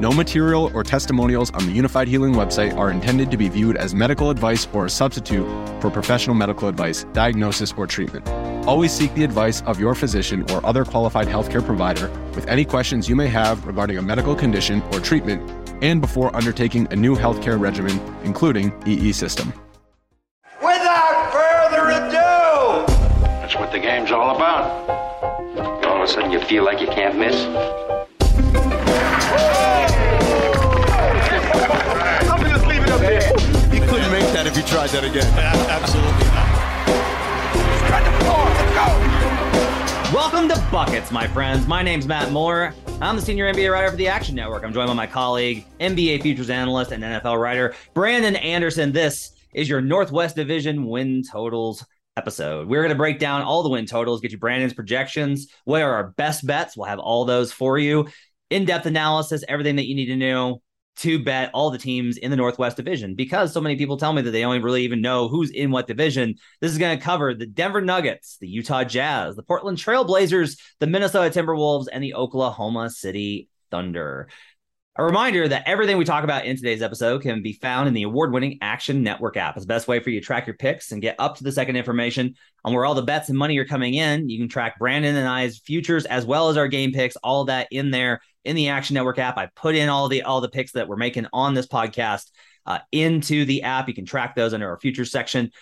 No material or testimonials on the Unifyd Healing website are intended to be viewed as medical advice or a substitute for professional medical advice, diagnosis, or treatment. Always seek the advice of your physician or other qualified healthcare provider with any questions you may have regarding a medical condition or treatment and before undertaking a new healthcare regimen, including EE system. Without further ado, That's what the game's all about. All of a sudden, you feel like you can't miss. You tried that again. Absolutely not. Spread the floor. Let's go. Welcome to Buckets, my friends. My name's Matt Moore. I'm the senior NBA writer for the Action Network. I'm joined by my colleague, NBA futures analyst, and NFL writer Brandon Anderson. This is your Northwest Division win totals episode. We're going to break down all the win totals, get you Brandon's projections, what are our best bets. We'll have all those for you. In depth analysis, everything that you need to know to bet all the teams in the Northwest Division because so many people tell me that they don't really even know who's in what division. This is going to cover the Denver Nuggets, the Utah Jazz, the Portland Trail Blazers, the Minnesota Timberwolves, and the Oklahoma City Thunder. A reminder that everything we talk about in today's episode can be found in the award winning Action Network app. It's the best way for you to track your picks and get up to the second information on where all the bets and money are coming in. You can track Brandon and I's futures as well as our game picks, all that in there in the Action Network app. I put in all the all the picks that we're making on this podcast uh, into the app. You can track those under our futures section.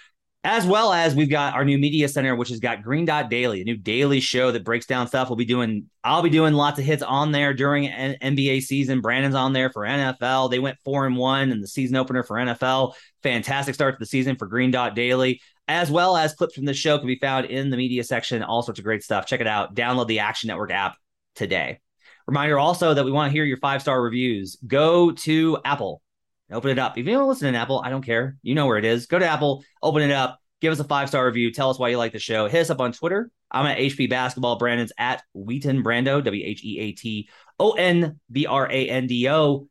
As well as we've got our new media center, which has got Green Dot Daily, a new daily show that breaks down stuff. We'll be doing, I'll be doing lots of hits on there during N- NBA season. Brandon's on there for NFL. They went four and one in the season opener for NFL. Fantastic start to the season for Green Dot Daily, as well as clips from the show can be found in the media section. All sorts of great stuff. Check it out. Download the Action Network app today. Reminder also that we want to hear your five star reviews. Go to Apple, open it up. If you don't listen to Apple, I don't care. You know where it is. Go to Apple, open it up, give us a five star review. Tell us why you like the show. Hit us up on Twitter. I'm at HP Basketball. Brandon's at Wheaton Brando, W H E A T O N B R A N D O.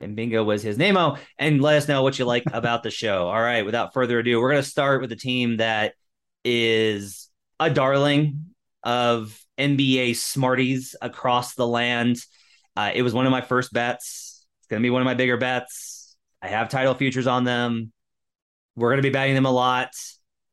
And bingo was his name. Oh, and let us know what you like about the show. All right. Without further ado, we're going to start with a team that is a darling of NBA smarties across the land. Uh, it was one of my first bets. It's going to be one of my bigger bets. I have title futures on them. We're going to be betting them a lot.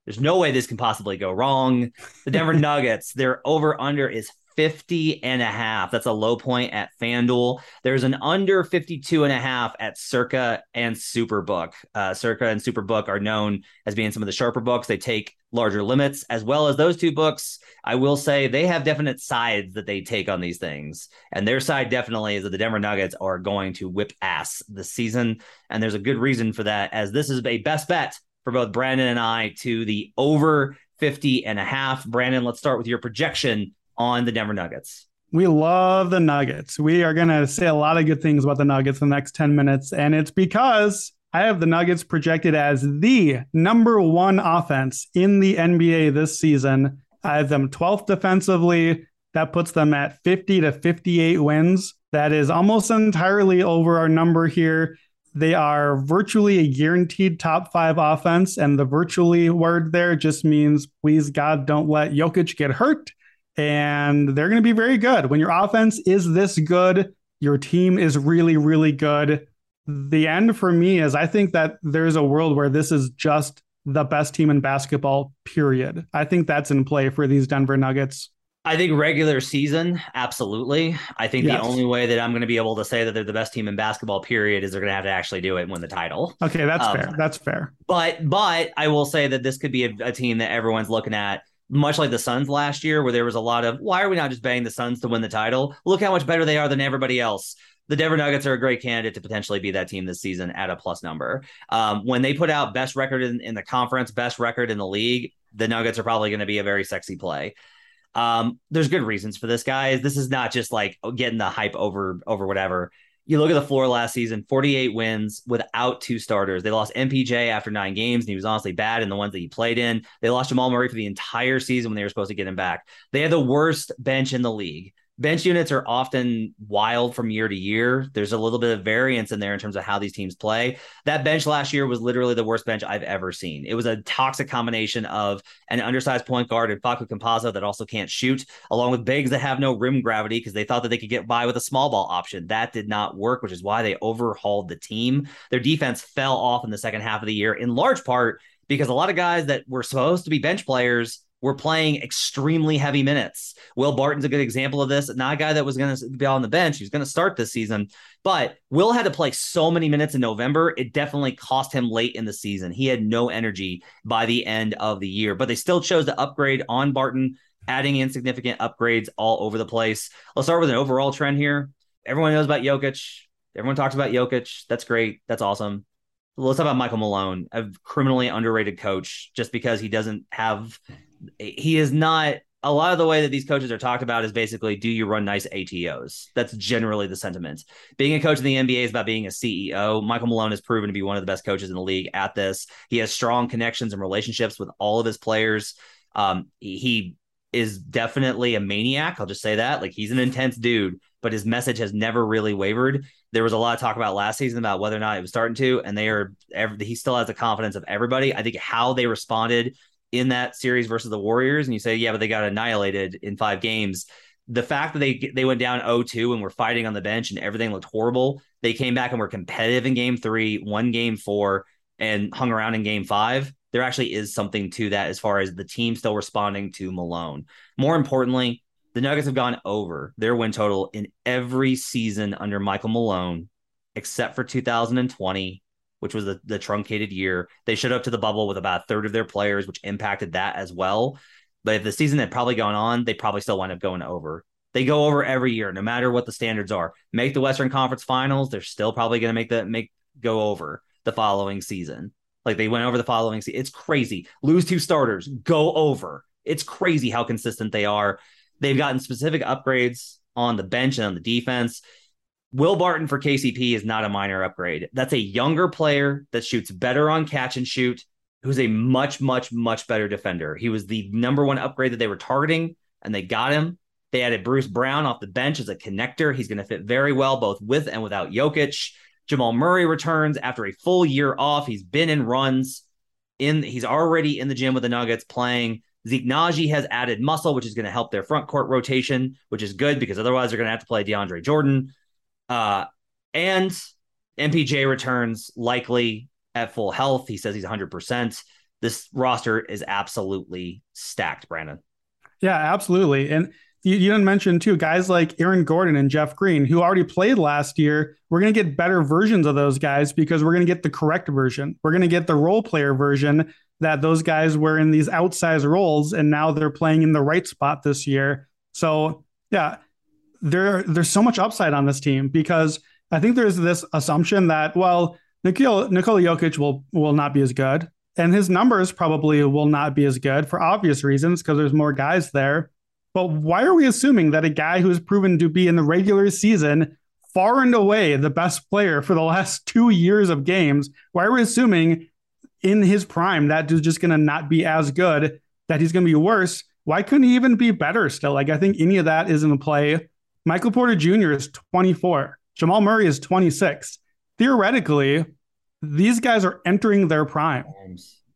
There's no way this can possibly go wrong. The Denver Nuggets, their over under is 50 and a half. That's a low point at FanDuel. There's an under 52 and a half at Circa and Superbook. Uh, Circa and Superbook are known as being some of the sharper books. They take larger limits, as well as those two books. I will say they have definite sides that they take on these things. And their side definitely is that the Denver Nuggets are going to whip ass this season. And there's a good reason for that, as this is a best bet for both Brandon and I to the over 50 and a half. Brandon, let's start with your projection on the Denver Nuggets. We love the Nuggets. We are going to say a lot of good things about the Nuggets in the next 10 minutes. And it's because I have the Nuggets projected as the number one offense in the NBA this season. I have them 12th defensively. That puts them at 50 to 58 wins. That is almost entirely over our number here. They are virtually a guaranteed top five offense. And the virtually word there just means, please, God, don't let Jokic get hurt. And they're going to be very good. When your offense is this good, your team is really, really good. The end for me is I think that there's a world where this is just the best team in basketball, period. I think that's in play for these Denver Nuggets. I think regular season, absolutely. I think Yes. the only way that I'm going to be able to say that they're the best team in basketball, period, is they're going to have to actually do it and win the title. Okay, that's Um, fair. That's fair. But but I will say that this could be a, a team that everyone's looking at, much like the Suns last year, where there was a lot of why are we not just betting the Suns to win the title? Look how much better they are than everybody else. the Denver Nuggets are a great candidate to potentially be that team this season at a plus number. Um, when they put out best record in, in the conference, best record in the league, the Nuggets are probably going to be a very sexy play. Um, there's good reasons for this, guys. This is not just like getting the hype over over whatever. You look at the floor last season, 48 wins without two starters. They lost MPJ after nine games, and he was honestly bad in the ones that he played in. They lost Jamal Murray for the entire season when they were supposed to get him back. They had the worst bench in the league bench units are often wild from year to year. There's a little bit of variance in there in terms of how these teams play. That bench last year was literally the worst bench I've ever seen. It was a toxic combination of an undersized point guard and Facu Campazzo that also can't shoot, along with bigs that have no rim gravity because they thought that they could get by with a small ball option. That did not work, which is why they overhauled the team. Their defense fell off in the second half of the year, in large part because a lot of guys that were supposed to be bench players were playing extremely heavy minutes. Will Barton's a good example of this. Not a guy that was going to be on the bench. He was going to start this season, but Will had to play so many minutes in November. It definitely cost him late in the season. He had no energy by the end of the year, but they still chose to upgrade on Barton, adding in significant upgrades all over the place. Let's start with an overall trend here. Everyone knows about Jokic. Everyone talks about Jokic. That's great. That's awesome. Let's talk about Michael Malone, a criminally underrated coach, just because he doesn't have he is not a lot of the way that these coaches are talked about is basically do you run nice ATOs? That's generally the sentiment. Being a coach in the NBA is about being a CEO. Michael Malone has proven to be one of the best coaches in the league at this. He has strong connections and relationships with all of his players. Um, he is definitely a maniac. I'll just say that. Like he's an intense dude, but his message has never really wavered. There was a lot of talk about last season about whether or not it was starting to, and they are. He still has the confidence of everybody. I think how they responded in that series versus the Warriors, and you say, yeah, but they got annihilated in five games. The fact that they they went down 0-2 and were fighting on the bench and everything looked horrible. They came back and were competitive in game three, one game four, and hung around in game five. There actually is something to that as far as the team still responding to Malone. More importantly, the Nuggets have gone over their win total in every season under Michael Malone, except for 2020 which was the, the truncated year. They showed up to the bubble with about a third of their players, which impacted that as well. But if the season had probably gone on, they probably still wind up going over. They go over every year, no matter what the standards are. Make the Western Conference Finals, they're still probably going to make the make go over the following season. Like they went over the following season. It's crazy. Lose two starters, go over. It's crazy how consistent they are. They've gotten specific upgrades on the bench and on the defense. Will Barton for KCP is not a minor upgrade. That's a younger player that shoots better on catch and shoot, who's a much, much, much better defender. He was the number one upgrade that they were targeting, and they got him. They added Bruce Brown off the bench as a connector. He's going to fit very well both with and without Jokic. Jamal Murray returns after a full year off. He's been in runs. In he's already in the gym with the Nuggets playing. Zeke Nnaji has added muscle, which is going to help their front court rotation, which is good because otherwise they're going to have to play DeAndre Jordan. Uh, and MPJ returns likely at full health. He says he's 100%. This roster is absolutely stacked, Brandon. Yeah, absolutely. And you, you didn't mention too guys like Aaron Gordon and Jeff Green, who already played last year. We're going to get better versions of those guys because we're going to get the correct version. We're going to get the role player version that those guys were in these outsized roles, and now they're playing in the right spot this year. So, yeah, there there's so much upside on this team because I think there's this assumption that well Nikola, Nikola Jokic will will not be as good and his numbers probably will not be as good for obvious reasons because there's more guys there. But why are we assuming that a guy who has proven to be in the regular season far and away the best player for the last two years of games, why are we assuming in his prime that dude's just going to not be as good, that he's going to be worse? Why couldn't he even be better still? Like, I think any of that is in play. Michael Porter Jr. is 24. Jamal Murray is 26. Theoretically, these guys are entering their prime.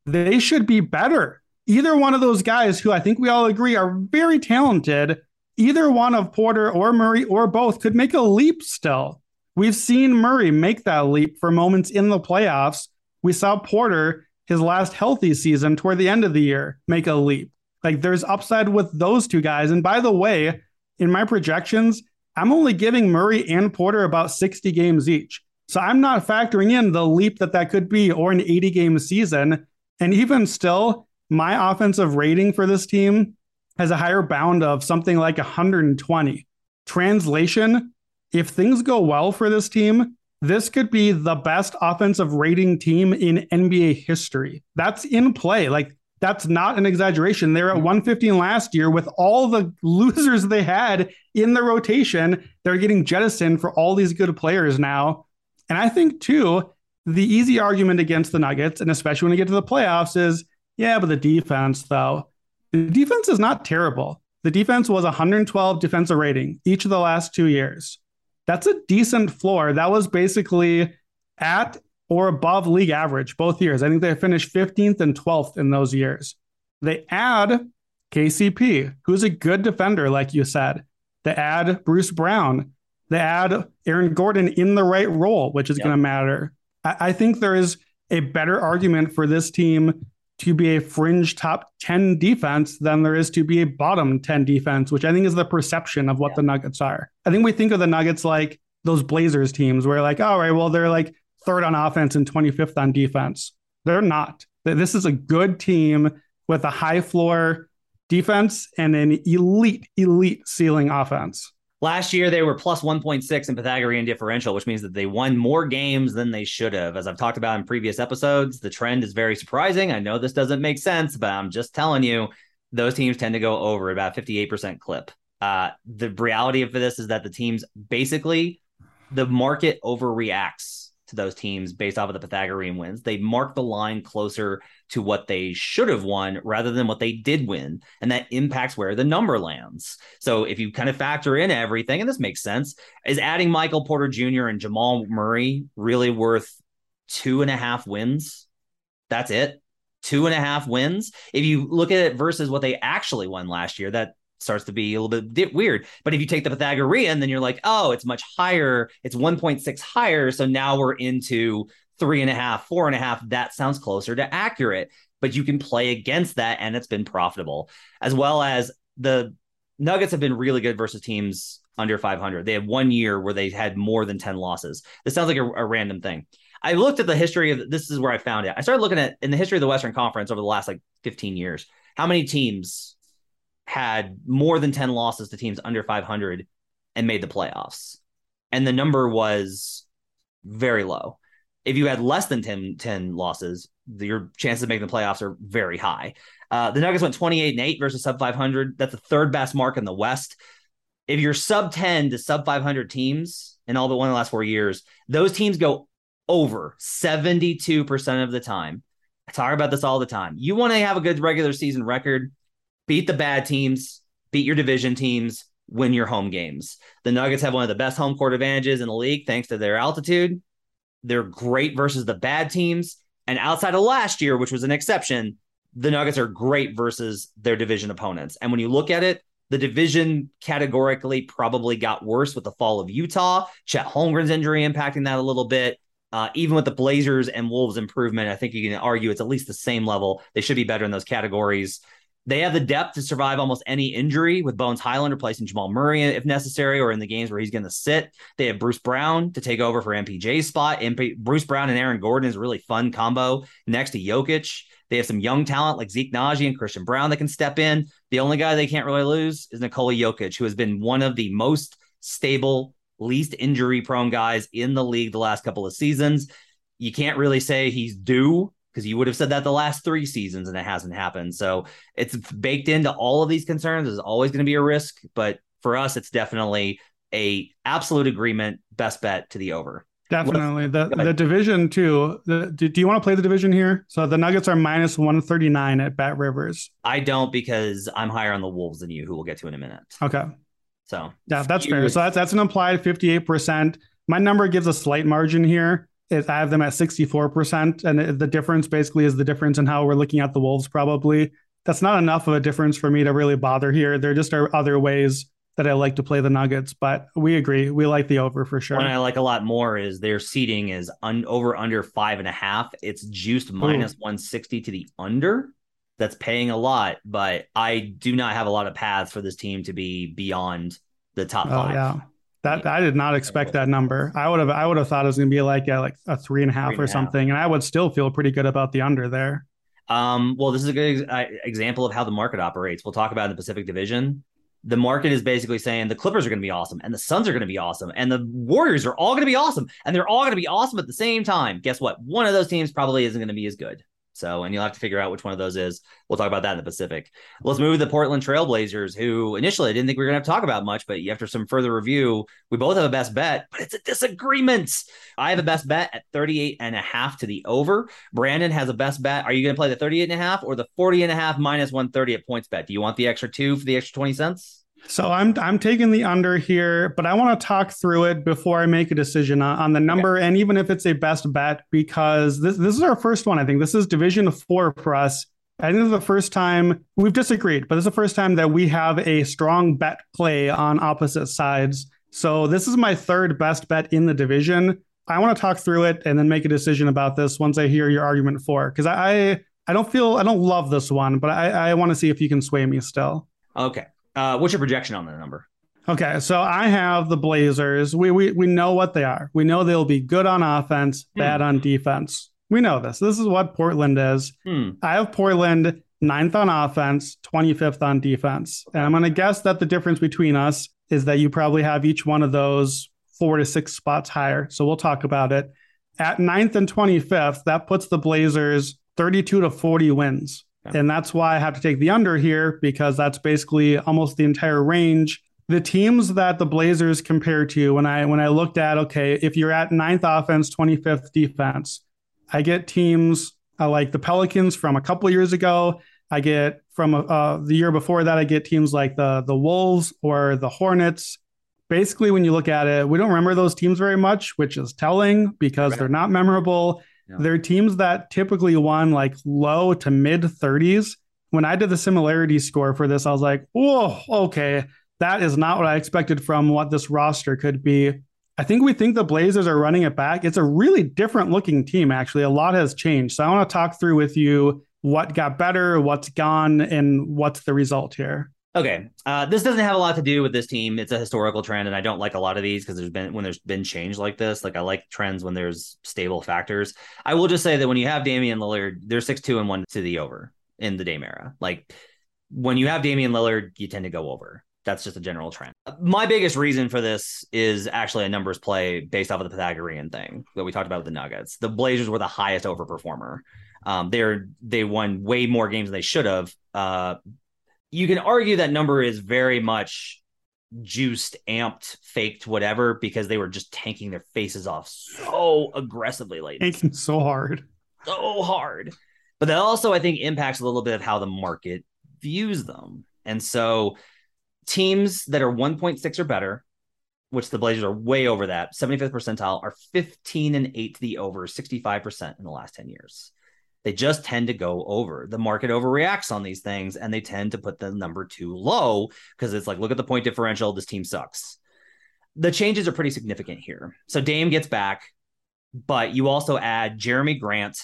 They should be better. Either one of those guys, who I think we all agree are very talented, either one of Porter or Murray or both could make a leap still. We've seen Murray make that leap for moments in the playoffs. We saw Porter, his last healthy season toward the end of the year, make a leap. Like there's upside with those two guys. And by the way, in my projections, I'm only giving Murray and Porter about 60 games each. So I'm not factoring in the leap that that could be or an 80 game season. And even still, my offensive rating for this team has a higher bound of something like 120. Translation, if things go well for this team, this could be the best offensive rating team in NBA history. That's in play. Like that's not an exaggeration. They're at 115 last year with all the losers they had in the rotation. They're getting jettisoned for all these good players now. And I think, too, the easy argument against the Nuggets, and especially when you get to the playoffs, is yeah, but the defense, though, the defense is not terrible. The defense was 112 defensive rating each of the last two years. That's a decent floor. That was basically at or above league average both years. I think they finished 15th and 12th in those years. They add KCP, who's a good defender, like you said. They add Bruce Brown. They add Aaron Gordon in the right role, which is yep. going to matter. I, I think there is a better argument for this team to be a fringe top 10 defense than there is to be a bottom 10 defense, which I think is the perception of what yeah. the Nuggets are. I think we think of the Nuggets like those Blazers teams where like, all right, well, they're like third on offense and 25th on defense. They're not. This is a good team with a high floor defense and an elite, elite ceiling offense. Last year, they were plus 1.6 in Pythagorean differential, which means that they won more games than they should have. As I've talked about in previous episodes, the trend is very surprising. I know this doesn't make sense, but I'm just telling you, those teams tend to go over about 58% clip. Uh, the reality of this is that the teams basically, the market overreacts to those teams based off of the Pythagorean wins. They mark the line closer to what they should have won rather than what they did win. And that impacts where the number lands. So if you kind of factor in everything, and this makes sense, is adding Michael Porter Jr. and Jamal Murray really worth two and a half wins? That's it. Two and a half wins. If you look at it versus what they actually won last year, that starts to be a little bit weird. But if you take the Pythagorean, then you're like, oh, it's much higher. It's 1.6 higher. So now we're into three and a half, four and a half. That sounds closer to accurate. But you can play against that, and it's been profitable. As well as the Nuggets have been really good versus teams under 500. They have one year where they had more than 10 losses. This sounds like a, a random thing. I looked at the history of this is where I found it. I started looking at in the history of the Western Conference over the last like 15 years. How many teams had more than 10 losses to teams under 500 and made the playoffs. And the number was very low. If you had less than 10, 10 losses, your chances of making the playoffs are very high. Uh, the Nuggets went 28 and 8 versus sub 500. That's the third best mark in the West. If you're sub 10 to sub 500 teams in all but one of the last four years, those teams go over 72% of the time. I talk about this all the time. You want to have a good regular season record beat the bad teams, beat your division teams, win your home games. The Nuggets have one of the best home court advantages in the league thanks to their altitude. They're great versus the bad teams. And outside of last year, which was an exception, the Nuggets are great versus their division opponents. And when you look at it, the division categorically probably got worse with the fall of Utah. Chet Holmgren's injury impacting that a little bit. Uh, even with the Blazers and Wolves improvement, I think you can argue it's at least the same level. They should be better in those categories. They have the depth to survive almost any injury with Bones Hyland replacing Jamal Murray if necessary, or in the games where he's going to sit. They have Bruce Brown to take over for MPJ's spot. MP, Bruce Brown and Aaron Gordon is a really fun combo next to Jokic. They have some young talent like Zeke Nnaji and Christian Braun that can step in. The only guy they can't really lose is Nikola Jokic, who has been one of the most stable, least injury prone guys in the league the last couple of seasons. You can't really say he's due because you would have said that the last three seasons and it hasn't happened. So it's baked into all of these concerns. There's always going to be a risk, but for us, it's definitely a absolute agreement. Best bet to the over. Definitely the the division too. The, do, do you want to play the division here? So the Nuggets are minus one thirty nine at Bet Rivers. I don't because I'm higher on the Wolves than you, who we'll get to in a minute. Okay. So yeah, that's fair. So that's that's an implied fifty eight percent. My number gives a slight margin here I have them at 64%. And the difference basically is the difference in how we're looking at the Wolves, probably. That's not enough of a difference for me to really bother here. There just are other ways that I like to play the Nuggets, but we agree. We like the over for sure. One I like a lot more is their seating is un- over under five and a half. It's juiced minus 160 to the under. That's paying a lot, but I do not have a lot of paths for this team to be beyond the top oh, five. Yeah. That I did not expect that number. I would have I would have thought it was going to be like a, like a three and a half three or something, half. and I would still feel pretty good about the under there. Um, well, this is a good ex- example of how the market operates. We'll talk about in the Pacific Division. the market is basically saying the Clippers are going to be awesome and the Suns are going to be awesome and the Warriors are all going to be awesome and they're all going to be awesome at the same time. Guess what? One of those teams probably isn't going to be as good. So, and you'll have to figure out which one of those is. We'll talk about that in the Pacific. Let's move to the Portland Trailblazers, who initially I didn't think we were going to have to talk about much, but after some further review, we both have a best bet, but it's a disagreement. I have a best bet at 38 and a half to the over. Brandon has a best bet. Are you going to play the 38 and a half or the 40 and a half minus 130 at PointsBet? Do you want the extra two for the extra 20 cents? So I'm I'm taking the under here, but I want to talk through it before I make a decision on, on the number okay. and even if it's a best bet because this this is our first one. I think this is Division Four for us. I think this is the first time we've disagreed, but this is the first time that we have a strong bet play on opposite sides. So this is my third best bet in the division. I want to talk through it and then make a decision about this once I hear your argument for because I, I I don't feel I don't love this one, but I, I want to see if you can sway me still. Okay. Uh, what's your projection on the number? Okay, so I have the Blazers. We we we know what they are. We know they'll be good on offense, hmm. bad on defense. We know this. This is what Portland is. Hmm. I have Portland ninth on offense, 25th on defense. And I'm going to guess that the difference between us is that you probably have each one of those four to six spots higher. So we'll talk about it. At ninth and 25th, that puts the Blazers 32 to 40 wins. And that's why I have to take the under here because that's basically almost the entire range. The teams that the Blazers compare to when I when I looked at okay, if you're at ninth offense, 25th defense, I get teams uh, like the Pelicans from a couple years ago. I get from uh, the year before that, I get teams like the the Wolves or the Hornets. Basically, when you look at it, we don't remember those teams very much, which is telling because right. they're not memorable. They're teams that typically won like low to mid 30s. When I did the similarity score for this, I was like, oh, okay, that is not what I expected from what this roster could be. I think we think the Blazers are running it back. It's a really different looking team, actually. A lot has changed. So I want to talk through with you what got better, what's gone, and what's the result here. Okay, uh, this doesn't have a lot to do with this team. It's a historical trend, and I don't like a lot of these because there's been when there's been change like this. Like I like trends when there's stable factors. I will just say that when you have Damian Lillard, they're six two and one to the over in the Dame era. Like when you have Damian Lillard, you tend to go over. That's just a general trend. My biggest reason for this is actually a numbers play based off of the Pythagorean thing that we talked about with the Nuggets. The Blazers were the highest overperformer. Um, they're they won way more games than they should have. Uh, you can argue that number is very much juiced, amped, faked, whatever, because they were just tanking their faces off so aggressively late. Tanking so hard. So hard. But that also, I think, impacts a little bit of how the market views them. And so teams that are 1.6 or better, which the Blazers are way over that, 75th percentile, are 15 and 8 to the over, 65% in the last 10 years they just tend to go over. The market overreacts on these things and they tend to put the number too low because it's like, look at the point differential. This team sucks. The changes are pretty significant here. So Dame gets back, but you also add Jerami Grant.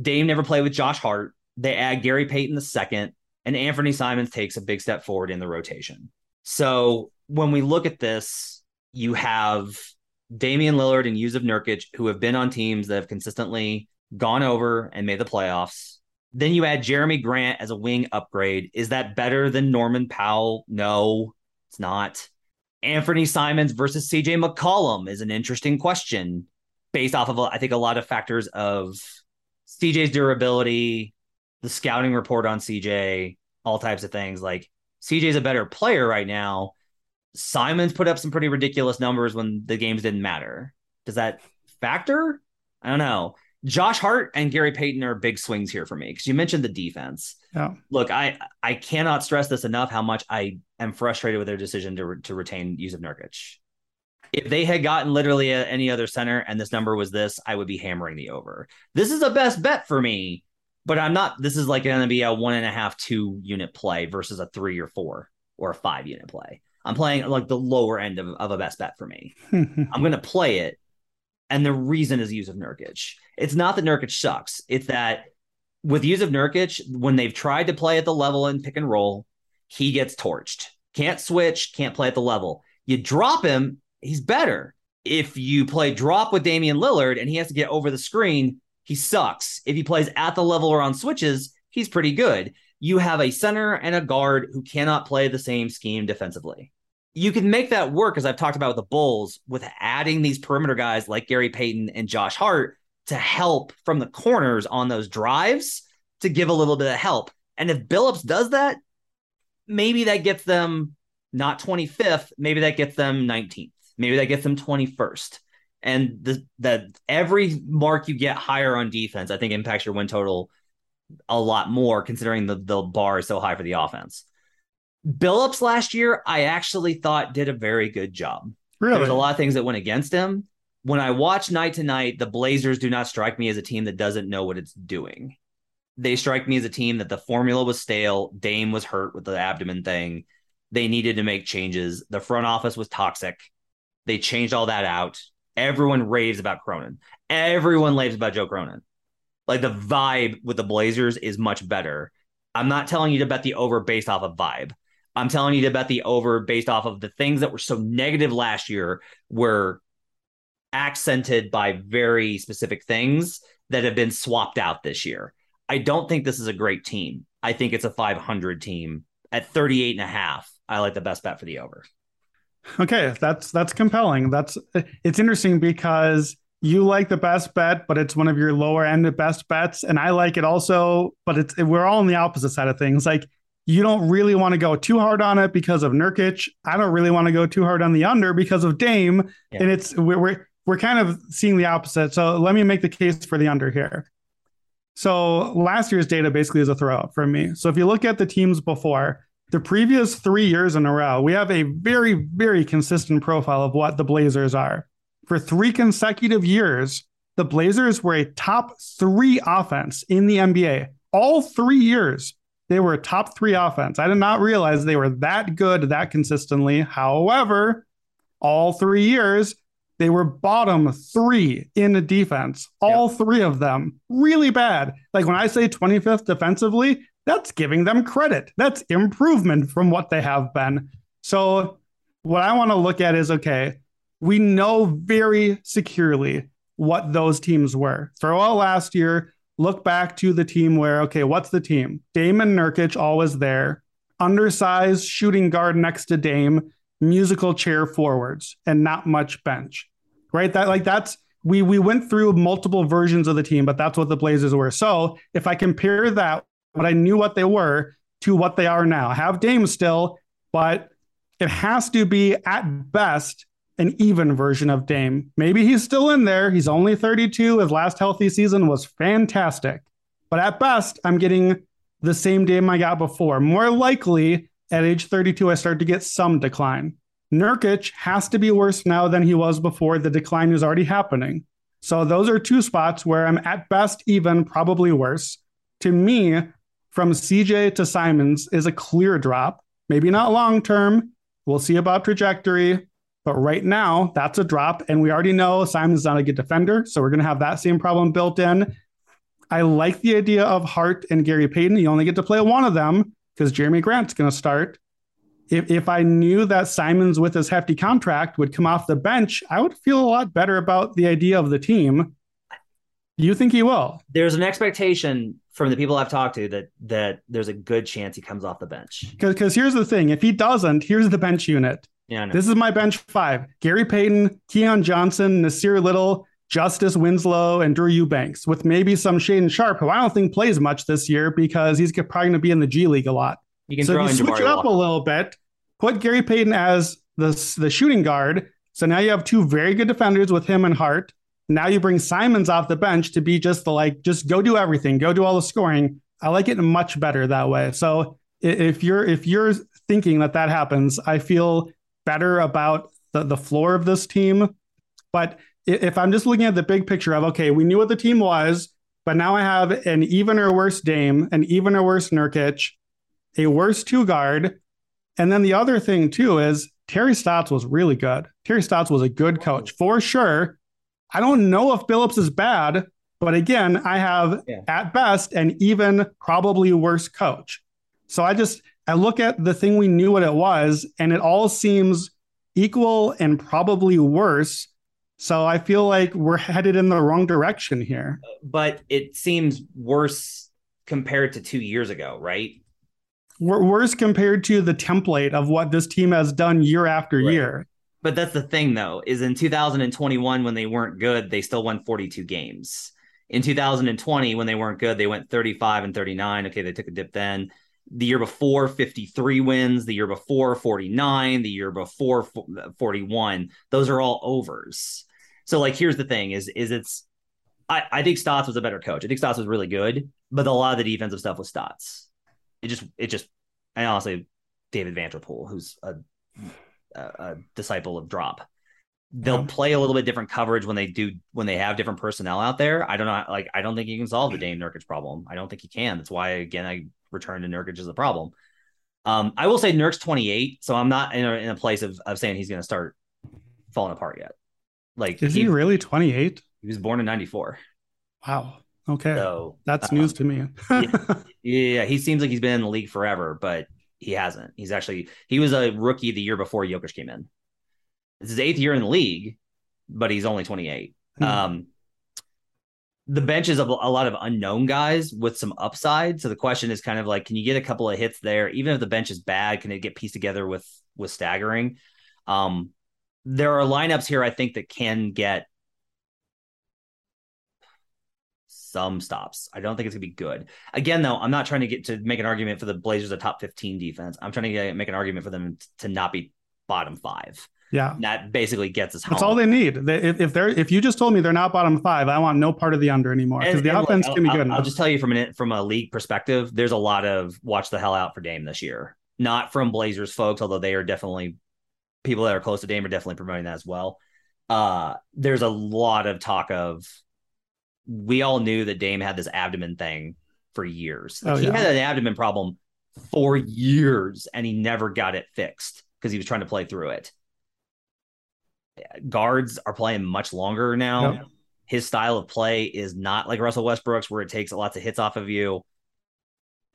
Dame never played with Josh Hart. They add Gary Payton the second, and Anthony Simons takes a big step forward in the rotation. So when we look at this, you have Damian Lillard and Jusuf Nurkic, who have been on teams that have consistently gone over and made the playoffs. Then you add Jerami Grant as a wing upgrade. Is that better than Norman Powell? No, it's not. Anthony Simons versus CJ McCollum is an interesting question based off of, I think, a lot of factors of CJ's durability, the scouting report on CJ, all types of things. Like CJ's a better player right now. Simons put up some pretty ridiculous numbers when the games didn't matter. Does that factor? I don't know. Josh Hart and Gary Payton are big swings here for me because you mentioned the defense. Yeah. Look, I I cannot stress this enough how much I am frustrated with their decision to re- to retain Jusuf Nurkic. If they had gotten literally a, any other center and this number was this, I would be hammering the over. This is a best bet for me, but I'm not. This is like going to be a one and a half, two unit play versus a three or four or a five unit play. I'm playing like the lower end of, of a best bet for me. I'm going to play it and the reason is Jusuf Nurkic. It's not that Nurkic sucks. It's that with Jusuf Nurkic, when they've tried to play at the level and pick and roll, he gets torched. Can't switch, can't play at the level. You drop him, he's better. If you play drop with Damian Lillard and he has to get over the screen, he sucks. If he plays at the level or on switches, he's pretty good. you have a center and a guard who cannot play the same scheme defensively. You can make that work, as I've talked about with the Bulls, with adding these perimeter guys like Gary Payton and Josh Hart to help from the corners on those drives to give a little bit of help. And if Billups does that, maybe that gets them not 25th, maybe that gets them 19th, maybe that gets them 21st. And the the every mark you get higher on defense, I think impacts your win total a lot more, considering the the bar is so high for the offense. Billups last year, I actually thought did a very good job. Really? There's a lot of things that went against him. When I watch night to night, the Blazers do not strike me as a team that doesn't know what it's doing. They strike me as a team that the formula was stale. Dame was hurt with the abdomen thing. They needed to make changes. The front office was toxic. They changed all that out. Everyone raves about Cronin. Everyone raves about Joe Cronin. Like the vibe with the Blazers is much better. I'm not telling you to bet the over based off of vibe. I'm telling you to bet the over based off of the things that were so negative last year were accented by very specific things that have been swapped out this year. I don't think this is a great team. I think it's a 500 team at 38 and a half. I like the best bet for the over. Okay, that's that's compelling. That's it's interesting because you like the best bet, but it's one of your lower end of best bets, and I like it also, but it's we're all on the opposite side of things. Like you don't really want to go too hard on it because of Nurkic. I don't really want to go too hard on the under because of Dame, Yeah. and it's we're, we're we're kind of seeing the opposite. So let me make the case for the under here. So last year's data basically is a throwout for me. So if you look at the teams before, the previous three years in a row, we have a very, very consistent profile of what the Blazers are. For three consecutive years, the Blazers were a top three offense in the NBA. All three years, they were a top three offense. I did not realize they were that good that consistently. However, all three years, they were bottom three in the defense. All three of them really bad. Like when I say 25th defensively, that's giving them credit. That's improvement from what they have been. So, what I want to look at is okay, we know very securely what those teams were. Throw out last year, look back to the team where, okay, what's the team? Dame and Nurkic always there, undersized shooting guard next to Dame, musical chair forwards, and not much bench. Right? That like that's we we went through multiple versions of the team, but that's what the Blazers were. So if I compare that, what I knew what they were to what they are now, have Dame still, but it has to be at best an even version of Dame. Maybe he's still in there. He's only 32. His last healthy season was fantastic. But at best, I'm getting the same Dame I got before. More likely, at age 32, I start to get some decline. Nurkic has to be worse now than he was before. The decline is already happening. So those are two spots where I'm at best even, probably worse. To me, from CJ to Simons is a clear drop. Maybe not long term. We'll see about trajectory. But right now, that's a drop. And we already know Simon's not a good defender. So we're going to have that same problem built in. I like the idea of Hart and Gary Payton. You only get to play one of them because Jerami Grant's going to start. If, if I knew that Simons with his hefty contract would come off the bench, I would feel a lot better about the idea of the team. You think he will? There's an expectation from the people I've talked to that that there's a good chance he comes off the bench. Because here's the thing: if he doesn't, here's the bench unit. Yeah, This is my bench five: Gary Payton, Keon Johnson, Nassir Little, Justice Winslow, and Drew Eubanks, with maybe some Shaedon Sharpe, who I don't think plays much this year because he's probably going to be in the G League a lot. you can so throw if you switch it up a little bit, put Gary Payton as the the shooting guard. So now you have two very good defenders with him and Hart. Now you bring Simons off the bench to be just the like, just go do everything, go do all the scoring. I like it much better that way. So if you're if you're thinking that that happens, I feel better about the the floor of this team. But if I'm just looking at the big picture of okay, we knew what the team was, but now I have an even or worse Dame, an even or worse Nurkic, a worse two guard, and then the other thing too is Terry Stotts was really good. Terry Stotts was a good coach for sure. I don't know if Billups is bad, but again, I have Yeah. at best an even probably worse coach. So I just I look at the thing we knew what it was, and it all seems equal and probably worse. So I feel like we're headed in the wrong direction here. but it seems worse compared to two years ago, right? worse compared to the template of what this team has done year after right. year. But that's the thing, though, is in 2021 when they weren't good, they still won 42 games. In 2020, when they weren't good, they went 35 and 39. Okay, they took a dip then. The year before, 53 wins. The year before, 49. The year before, 41. Those are all overs. So, like, here's the thing: is is it's I, I think Stotts was a better coach. I think Stotts was really good, but a lot of the defensive stuff was Stotts. It just it just and honestly, David Vanterpool, who's a, a, a disciple of Drop, they'll play a little bit different coverage when they do when they have different personnel out there. I don't know, like I don't think you can solve the Dame Nurkic problem. I don't think you can. That's why again I return to Nurkic is a problem. Um, I will say Nurk's 28, so I'm not in a, in a place of, of saying he's going to start falling apart yet. Like, is he, he really 28? He was born in 94. Wow. Okay. So that's news to me. yeah, yeah, he seems like he's been in the league forever, but he hasn't. He's actually he was a rookie the year before Jokic came in. It's his eighth year in the league, but he's only 28. Hmm. Um, the bench is a, a lot of unknown guys with some upside. So the question is kind of like, can you get a couple of hits there? Even if the bench is bad, can it get pieced together with with staggering? Um, there are lineups here I think that can get some stops. I don't think it's gonna be good. Again, though, I'm not trying to get to make an argument for the Blazers a top 15 defense. I'm trying to get, make an argument for them to not be bottom five. Yeah, that basically gets us. That's all they need. if, if they're if you just told me they're not bottom five, I want no part of the under anymore because the offense look, can be good. I'll, I'll just tell you from an from a league perspective, there's a lot of watch the hell out for Dame this year. Not from Blazers folks, although they are definitely people that are close to Dame are definitely promoting that as well. Uh, there's a lot of talk of we all knew that Dame had this abdomen thing for years. oh, he yeah. had an abdomen problem for years and he never got it fixed because he was trying to play through it. Guards are playing much longer now. Yep. His style of play is not like Russell Westbrook's, where it takes lots of hits off of you.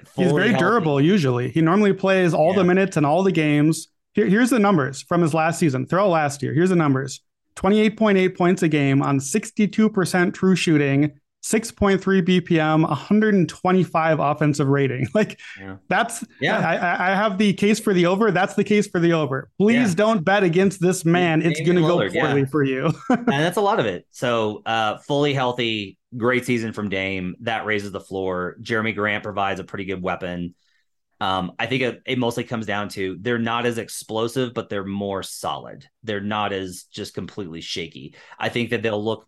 Fully He's very healthy. durable usually. He normally plays all yeah. the minutes and all the games. Here, here's the numbers from his last season. Throw last year. Here's the numbers 28.8 points a game on 62% true shooting, 6.3 BPM, 125 offensive rating. Like yeah. that's yeah. I, I, have the case for the over. That's the case for the over. Please yeah. don't bet against this man. It's going to go poorly yeah. for you. and that's a lot of it. So uh, fully healthy, great season from Dame. That raises the floor. Jerami Grant provides a pretty good weapon. Um, I think it, it, mostly comes down to they're not as explosive, but they're more solid. They're not as just completely shaky. I think that they'll look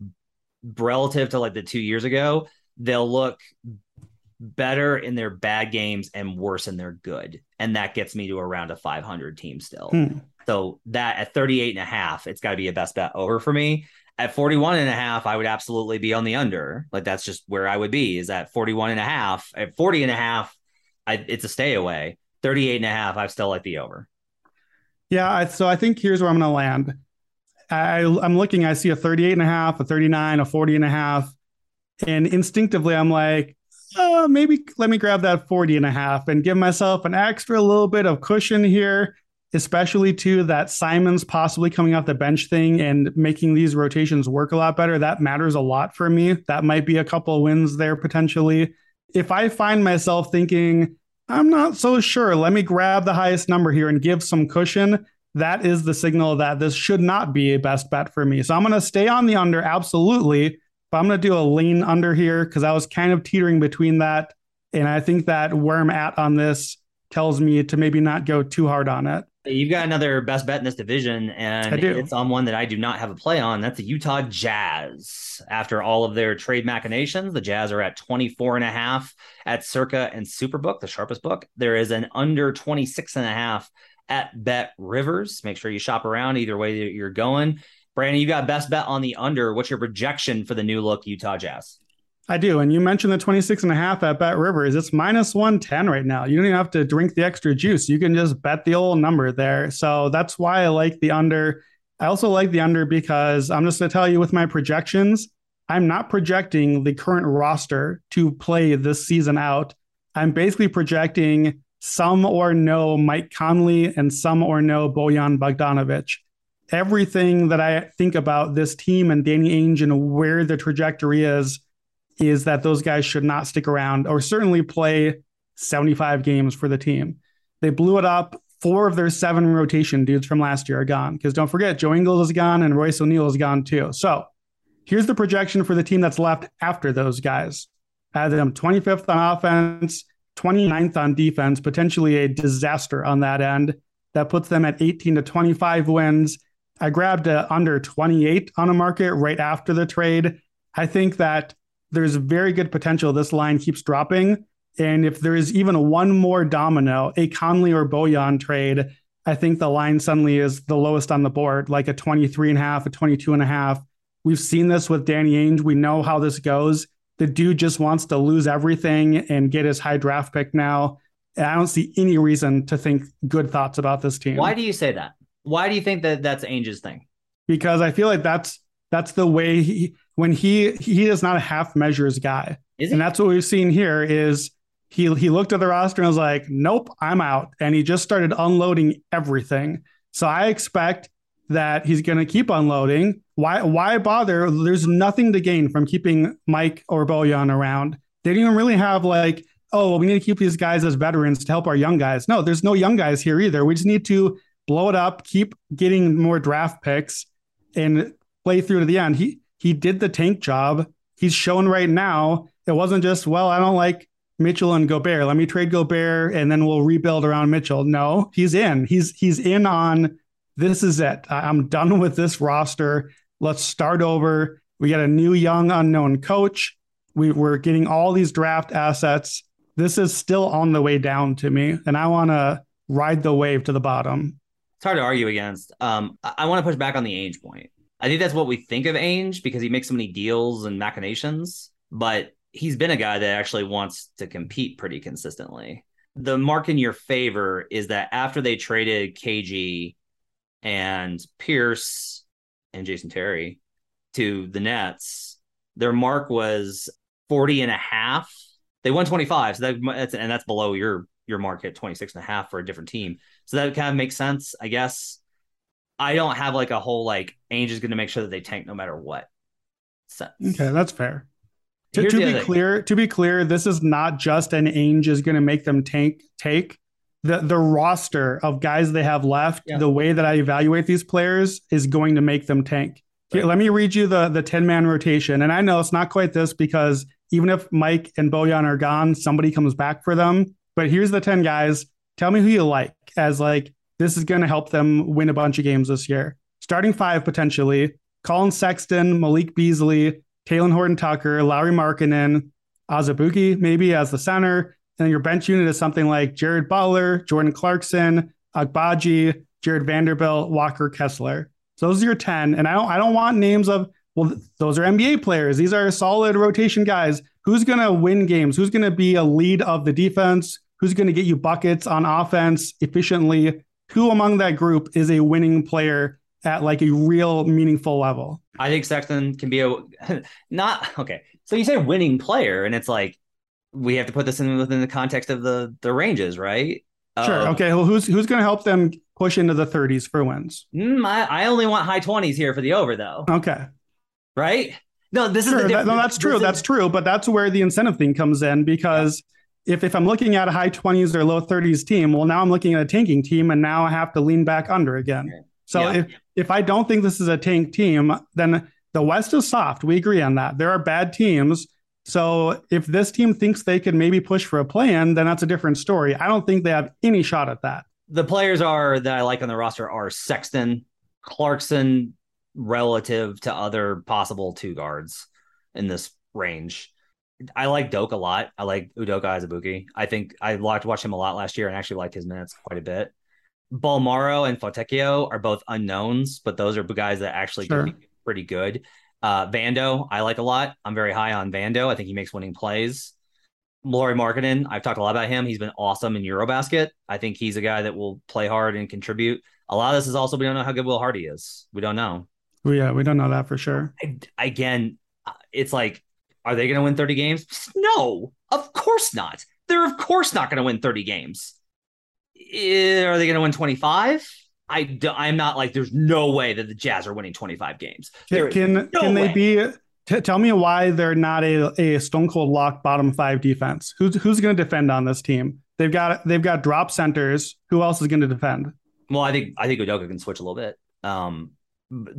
relative to like the two years ago, they'll look better in their bad games and worse in their good. And that gets me to around a 500 team still. Hmm. So that at 38 and a half, it's got to be a best bet over for me. At 41 and a half, I would absolutely be on the under. Like that's just where I would be is at 41 and a half. At 40 and a half, I, it's a stay away. 38 and a half, I still like the over. Yeah. So I think here's where I'm going to land. I, I'm looking, I see a 38 and a half, a 39, a 40 and a half. And instinctively, I'm like, oh, maybe let me grab that 40 and a half and give myself an extra little bit of cushion here, especially to that Simons possibly coming off the bench thing and making these rotations work a lot better. That matters a lot for me. That might be a couple of wins there potentially if I find myself thinking, I'm not so sure, let me grab the highest number here and give some cushion, that is the signal that this should not be a best bet for me. So I'm going to stay on the under, absolutely. But I'm going to do a lean under here because I was kind of teetering between that. And I think that where I'm at on this tells me to maybe not go too hard on it. You've got another best bet in this division, and it's on one that I do not have a play on. That's the Utah Jazz. After all of their trade machinations, the Jazz are at 24 and a half at Circa and Superbook, the sharpest book. There is an under 26 and a half at Bet Rivers. Make sure you shop around either way that you're going. Brandon, you got best bet on the under. What's your projection for the new look Utah Jazz? I do. And you mentioned the 26 and a half at Bet Rivers. It's minus 110 right now. You don't even have to drink the extra juice. You can just bet the old number there. So that's why I like the under. I also like the under because I'm just going to tell you with my projections, I'm not projecting the current roster to play this season out. I'm basically projecting some or no Mike Conley and some or no Bojan Bogdanovic. Everything that I think about this team and Danny Ainge and where the trajectory is is that those guys should not stick around or certainly play 75 games for the team. They blew it up. Four of their seven rotation dudes from last year are gone. Because don't forget, Joe Ingles is gone and Royce O'Neale is gone too. So here's the projection for the team that's left after those guys. I had them 25th on offense, 29th on defense, potentially a disaster on that end. That puts them at 18 to 25 wins. I grabbed a under 28 on a market right after the trade. I think that there's very good potential this line keeps dropping. And if there is even one more domino, a Conley or Bojan trade, I think the line suddenly is the lowest on the board, like a 23 and a half, a 22 and a half. We've seen this with Danny Ainge. We know how this goes. The dude just wants to lose everything and get his high draft pick now. And I don't see any reason to think good thoughts about this team. Why do you say that? Why do you think that that's Ainge's thing? Because I feel like that's that's the way he when he he is not a half measures guy. And that's what we've seen here is he he looked at the roster and was like, "Nope, I'm out." And he just started unloading everything. So I expect that he's going to keep unloading. Why why bother? There's nothing to gain from keeping Mike or Bojan around. They didn't even really have like, "Oh, well, we need to keep these guys as veterans to help our young guys." No, there's no young guys here either. We just need to blow it up, keep getting more draft picks and play through to the end. He he did the tank job. He's shown right now it wasn't just, well, I don't like Mitchell and Gobert. Let me trade Gobert and then we'll rebuild around Mitchell. No, he's in. He's he's in on this is it. I'm done with this roster. Let's start over. We got a new young unknown coach. We, we're getting all these draft assets. This is still on the way down to me, and I want to ride the wave to the bottom. It's hard to argue against. Um, I, I want to push back on the Ainge point. I think that's what we think of Ainge because he makes so many deals and machinations, but he's been a guy that actually wants to compete pretty consistently. The mark in your favor is that after they traded KG and Pierce and Jason Terry to the Nets, their mark was 40 and a half. They won 25. So that, that's, and that's below your, your market 26 and a half for a different team. So that kind of makes sense, I guess. I don't have like a whole like Ainge is going to make sure that they tank no matter what. Sense. Okay, that's fair. To, to be clear, to be clear, this is not just an Ainge is going to make them tank take. The the roster of guys they have left, yeah. the way that I evaluate these players is going to make them tank. Here, let me read you the the 10 man rotation. And I know it's not quite this because even if Mike and Bojan are gone, somebody comes back for them. But here's the 10 guys. Tell me who you like as like this is going to help them win a bunch of games this year. Starting five potentially: Collin Sexton, Malik Beasley, Talen Horton Tucker, Lauri Markkanen, Azubuike maybe as the center. And your bench unit is something like Jared Butler, Jordan Clarkson, Agbaji, Jarred Vanderbilt, Walker Kessler. So those are your 10. And I don't I don't want names of well, those are NBA players. These are solid rotation guys. Who's gonna win games? Who's gonna be a lead of the defense? Who's gonna get you buckets on offense efficiently? Who among that group is a winning player at like a real meaningful level? I think Sexton can be a not okay. So you say winning player, and it's like we have to put this in within the context of the the ranges, right? Sure. Uh, okay. Well, who's who's going to help them push into the 30s for wins? Mm, I, I only want high 20s here for the over, though. Okay. Right. No, this sure, is that, no, that's true. That's true. But that's where the incentive thing comes in because yeah. if if I'm looking at a high 20s or low 30s team, well, now I'm looking at a tanking team, and now I have to lean back under again. Okay. So yeah. if if I don't think this is a tank team, then the West is soft. We agree on that. There are bad teams. So if this team thinks they could maybe push for a plan, then that's a different story. I don't think they have any shot at that. The players are that I like on the roster are Sexton, Clarkson, relative to other possible two guards in this range. I like Doke a lot. I like Udoka Azubuike. I think I liked watch him a lot last year and actually liked his minutes quite a bit. Bolmaro and Fontecchio are both unknowns, but those are guys that actually sure. pretty good. Uh, Vando, I like a lot. I'm very high on Vando. I think he makes winning plays. Lauri Markkanen, I've talked a lot about him. He's been awesome in Eurobasket. I think he's a guy that will play hard and contribute. A lot of this is also we don't know how good Will Hardy is. We don't know. yeah, we don't know that for sure. I, again, it's like, are they going to win 30 games? No, of course not. They're of course not going to win 30 games. Eh, are they going to win 25? I do, I'm not like there's no way that the Jazz are winning 25 games. Can can, no can they be? T- tell me why they're not a, a stone cold lock bottom five defense. Who's who's going to defend on this team? They've got they've got drop centers. Who else is going to defend? Well, I think I think Udoka can switch a little bit. Um,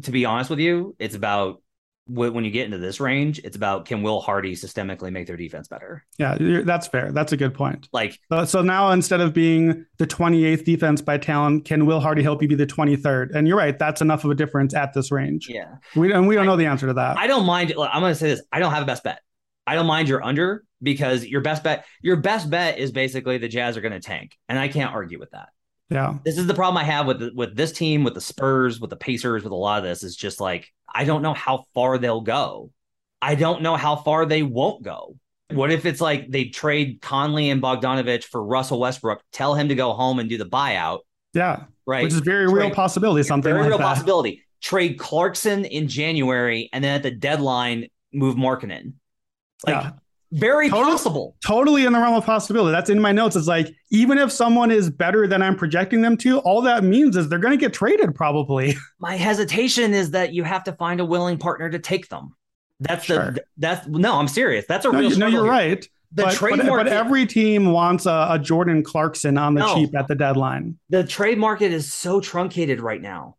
to be honest with you, it's about when you get into this range, it's about can Will Hardy systemically make their defense better? Yeah, that's fair. That's a good point. Like, so, so, now instead of being the 28th defense by talent, can Will Hardy help you be the 23rd? And you're right, that's enough of a difference at this range. Yeah, we and we don't I, know the answer to that. I don't mind. I'm going to say this: I don't have a best bet. I don't mind your under because your best bet, your best bet is basically the Jazz are going to tank, and I can't argue with that. Yeah. This is the problem I have with with this team, with the Spurs, with the Pacers, with a lot of this is just like I don't know how far they'll go. I don't know how far they won't go. What if it's like they trade Conley and Bogdanovich for Russell Westbrook, tell him to go home and do the buyout? Yeah. Right. Which is very trade, real possibility, something very like real that. possibility. Trade Clarkson in January and then at the deadline move Markkanen. Like yeah. Very totally, possible. Totally in the realm of possibility. That's in my notes. It's like, even if someone is better than I'm projecting them to, all that means is they're going to get traded probably. My hesitation is that you have to find a willing partner to take them. That's sure. the, that's, no, I'm serious. That's a no, real No, you're here. right. The but, trade but, market, but every team wants a, a Jordan Clarkson on the no, cheap at the deadline. The trade market is so truncated right now.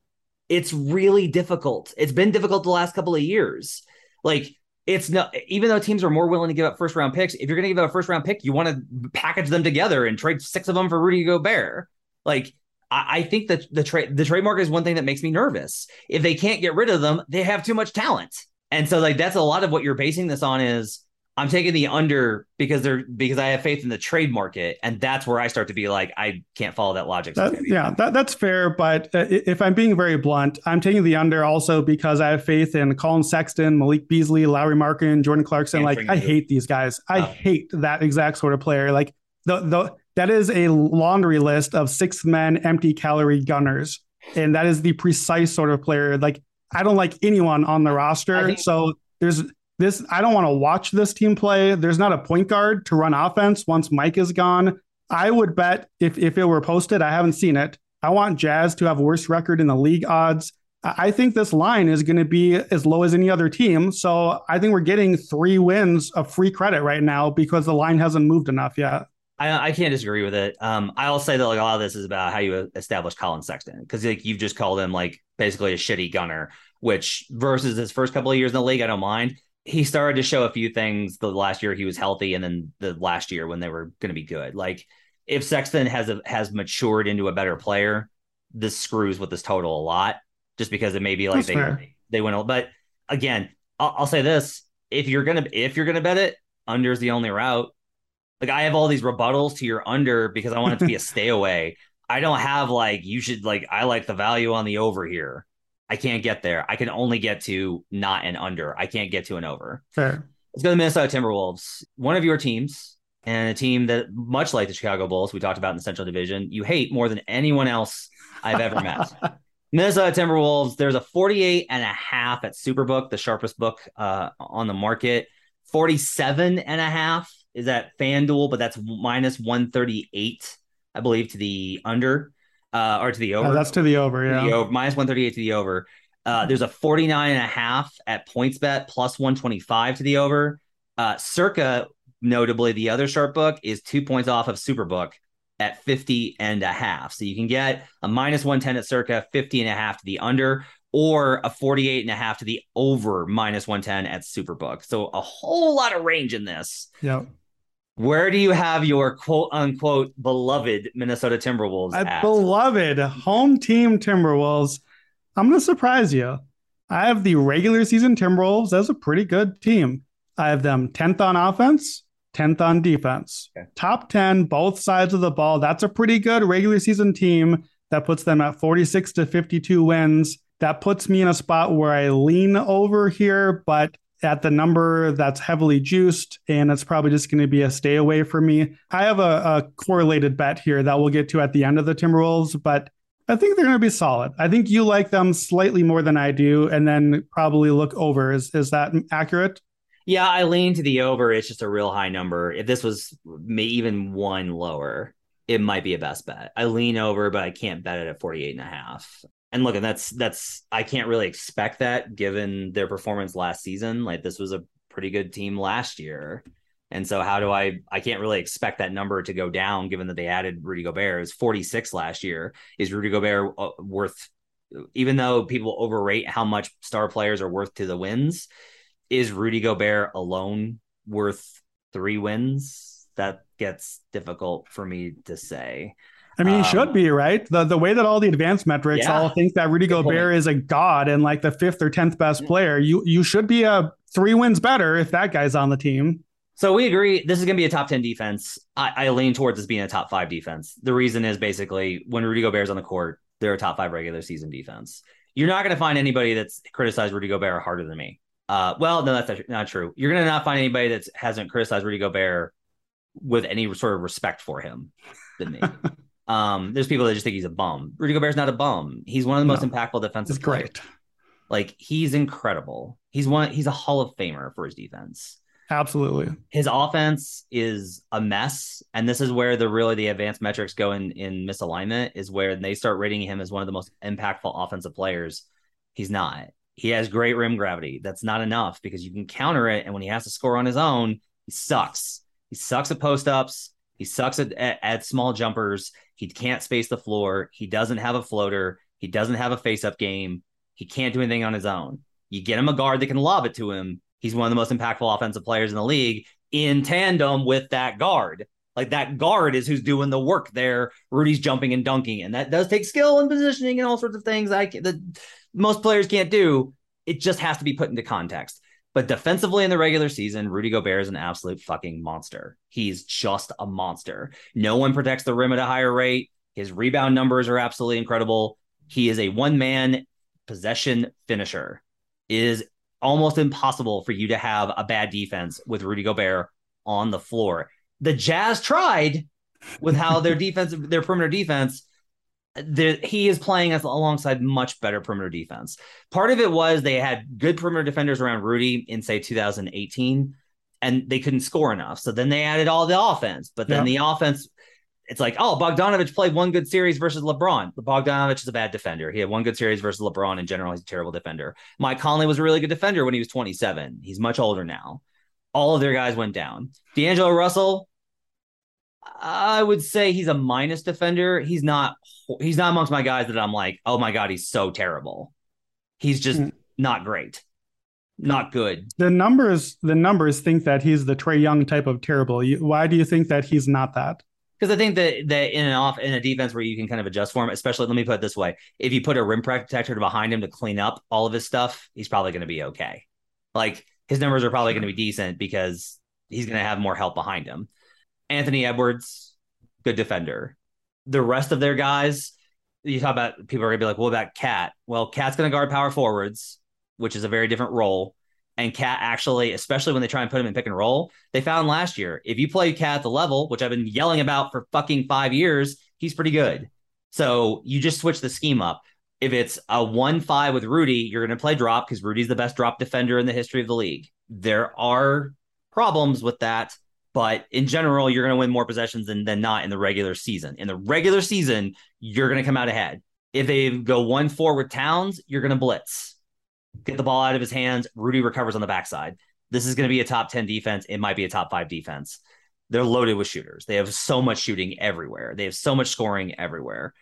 It's really difficult. It's been difficult the last couple of years. Like it's not even though teams are more willing to give up first round picks. If you're going to give up a first round pick, you want to package them together and trade six of them for Rudy Gobert. Like I, I think that the trade the trade market is one thing that makes me nervous. If they can't get rid of them, they have too much talent, and so like that's a lot of what you're basing this on is I'm taking the under because they're because I have faith in the trade market, and that's where I start to be like, I can't follow that logic. That, yeah, that, that's fair. But uh, if I'm being very blunt, I'm taking the under also because I have faith in Collin Sexton, Malik Beasley, Lauri Markkanen, Jordan Clarkson. like I hate these guys. I oh. hate that exact sort of player. Like the the that is a laundry list of six men, empty calorie gunners, and that is the precise sort of player. Like I don't like anyone on the roster. Think- so there's this I don't want to watch this team play. There's not a point guard to run offense once Mike is gone. I would bet if if it were posted, I haven't seen it. I want Jazz to have worst record in the league odds. I think this line is going to be as low as any other team. So I think we're getting three wins of free credit right now because the line hasn't moved enough yet. I, I can't disagree with it. Um, I'll say that like a lot of this is about how you establish Collin Sexton because like you've just called him like basically a shitty gunner, which versus his first couple of years in the league, I don't mind he started to show a few things the last year he was healthy and then the last year when they were going to be good. Like if Sexton has a, has matured into a better player, this screws with this total a lot just because it may be like That's they fair. they went but again, I'll, I'll say this, if you're going to if you're going to bet it, under is the only route. Like I have all these rebuttals to your under because I want it to be a stay away. I don't have like you should like I like the value on the over here. I can't get there. I can only get to not an under. I can't get to an over. Fair. Let's go to the Minnesota Timberwolves. One of your teams and a team that, much like the Chicago Bulls, we talked about in the Central Division, you hate more than anyone else I've ever met. Minnesota Timberwolves, there's a 48 and a half at Superbook, the sharpest book uh, on the market. 47 and a half is at FanDuel, but that's minus 138, I believe, to the under uh, or to the over. that's to the over, yeah. The over, minus 138 to the over. Uh, there's a 49 and a half at PointsBet plus 125 to the over. Uh, circa, notably, the other sharp book is two points off of Superbook at 50 and a half. So you can get a minus 110 at circa, 50 and a half to the under, or a 48 and a half to the over minus 110 at Superbook. So a whole lot of range in this. Yep. Where do you have your quote unquote beloved Minnesota Timberwolves? At? Beloved home team Timberwolves. I'm going to surprise you. I have the regular season Timberwolves as a pretty good team. I have them 10th on offense, 10th on defense. Okay. Top 10, both sides of the ball. That's a pretty good regular season team that puts them at 46 to 52 wins. That puts me in a spot where I lean over here, but at the number that's heavily juiced, and it's probably just going to be a stay away for me. I have a, a, correlated bet here that we'll get to at the end of the Timberwolves, but I think they're going to be solid. I think you like them slightly more than I do, and then probably look over. Is is that accurate? Yeah, I lean to the over. It's just a real high number. If this was even one lower, it might be a best bet. I lean over, but I can't bet it at 48 and a half and look, and that's that's I can't really expect that given their performance last season. Like this was a pretty good team last year. And so how do I I can't really expect that number to go down given that they added Rudy Gobert. It was 46 last year. Is Rudy Gobert uh, worth even though people overrate how much star players are worth to the wins, is Rudy Gobert alone worth 3 wins? That gets difficult for me to say. I mean, he Um, should be right. The the way that all the advanced metrics Yeah. all think that Rudy Gobert is a god and like the fifth or tenth best player. You you should be a three wins better if that guy's on the team. So we agree this is going to be a top 10 defense. I, I lean towards this being a top five defense. The reason is basically when Rudy Gobert's on the court, they're a top five regular season defense. You're not going to find anybody that's criticized Rudy Gobert harder than me. Uh, well, no, that's not true. You're going to not find anybody that hasn't criticized Rudy Gobert with any sort of respect for him than me. um, there's people that just think he's a bum. Rudy Gobert's not a bum. He's one of the most No. impactful defensive players. great. Like he's incredible. He's one. He's a Hall of Famer for his defense Absolutely. his offense is a mess and this is where the really the advanced metrics go in in misalignment is where they start rating him as one of the most impactful offensive players he's not he has great rim gravity that's not enough because you can counter it and when he has to score on his own he sucks he sucks at post-ups he sucks at, at, at small jumpers he can't space the floor he doesn't have a floater he doesn't have a face-up game he can't do anything on his own you get him a guard that can lob it to him he's one of the most impactful offensive players in the league in tandem with that guard. Like that guard is who's doing the work there. Rudy's jumping and dunking, and that does take skill and positioning and all sorts of things I that most players can't do. It just has to be put into context. But defensively in the regular season, Rudy Gobert is an absolute fucking monster. He's just a monster. No one protects the rim at a higher rate. His rebound numbers are absolutely incredible. He is a one man possession finisher. It is almost impossible for you to have a bad defense with Rudy Gobert on the floor. The Jazz tried with how their defense, their perimeter defense, the, he is playing as alongside much better perimeter defense. Part of it was they had good perimeter defenders around Rudy in say 2018, and they couldn't score enough. So then they added all the offense, but then the offense. It's like, oh, Bogdanovich played one good series versus LeBron. Bogdanovich is a bad defender. He had one good series versus LeBron. In general, he's a terrible defender. Mike Conley was a really good defender when he was 27. He's much older now. All of their guys went down. D'Angelo Russell, I would say he's a minus defender. He's not. He's not amongst my guys that I'm like, oh my god, he's so terrible. He's just Mm. not great, not good. The numbers the numbers think that he's the Trae Young type of terrible. Why do you think that he's not that? Because I think that that in an off in a defense where you can kind of adjust for him, especially let me put it this way: if you put a rim protector behind him to clean up all of his stuff, he's probably going to be okay. Like his numbers are probably going to be decent because he's going to have more help behind him. Anthony Edwards, good defender. The rest of their guys, you talk about people are to be like, "What about KAT?" Well, KAT's to guard power forwards, which is a very different role. And KAT actually, especially when they try and put him in pick and roll, they found last year if you play KAT at the level, which I've been yelling about for fucking five years, he's pretty good. So you just switch the scheme up. If it's a one five with Rudy, you're going to play drop because Rudy's the best drop defender in the history of the league. There are problems with that, but in general, you're going to win more possessions than, than not in the regular season. In the regular season, you're going to come out ahead. If they go one four with Towns, you're going to blitz get the ball out of his hands. Rudy recovers on the backside. This is going to be a top 10 defense. It might be a top five defense. They're loaded with shooters. They have so much shooting everywhere. They have so much scoring everywhere.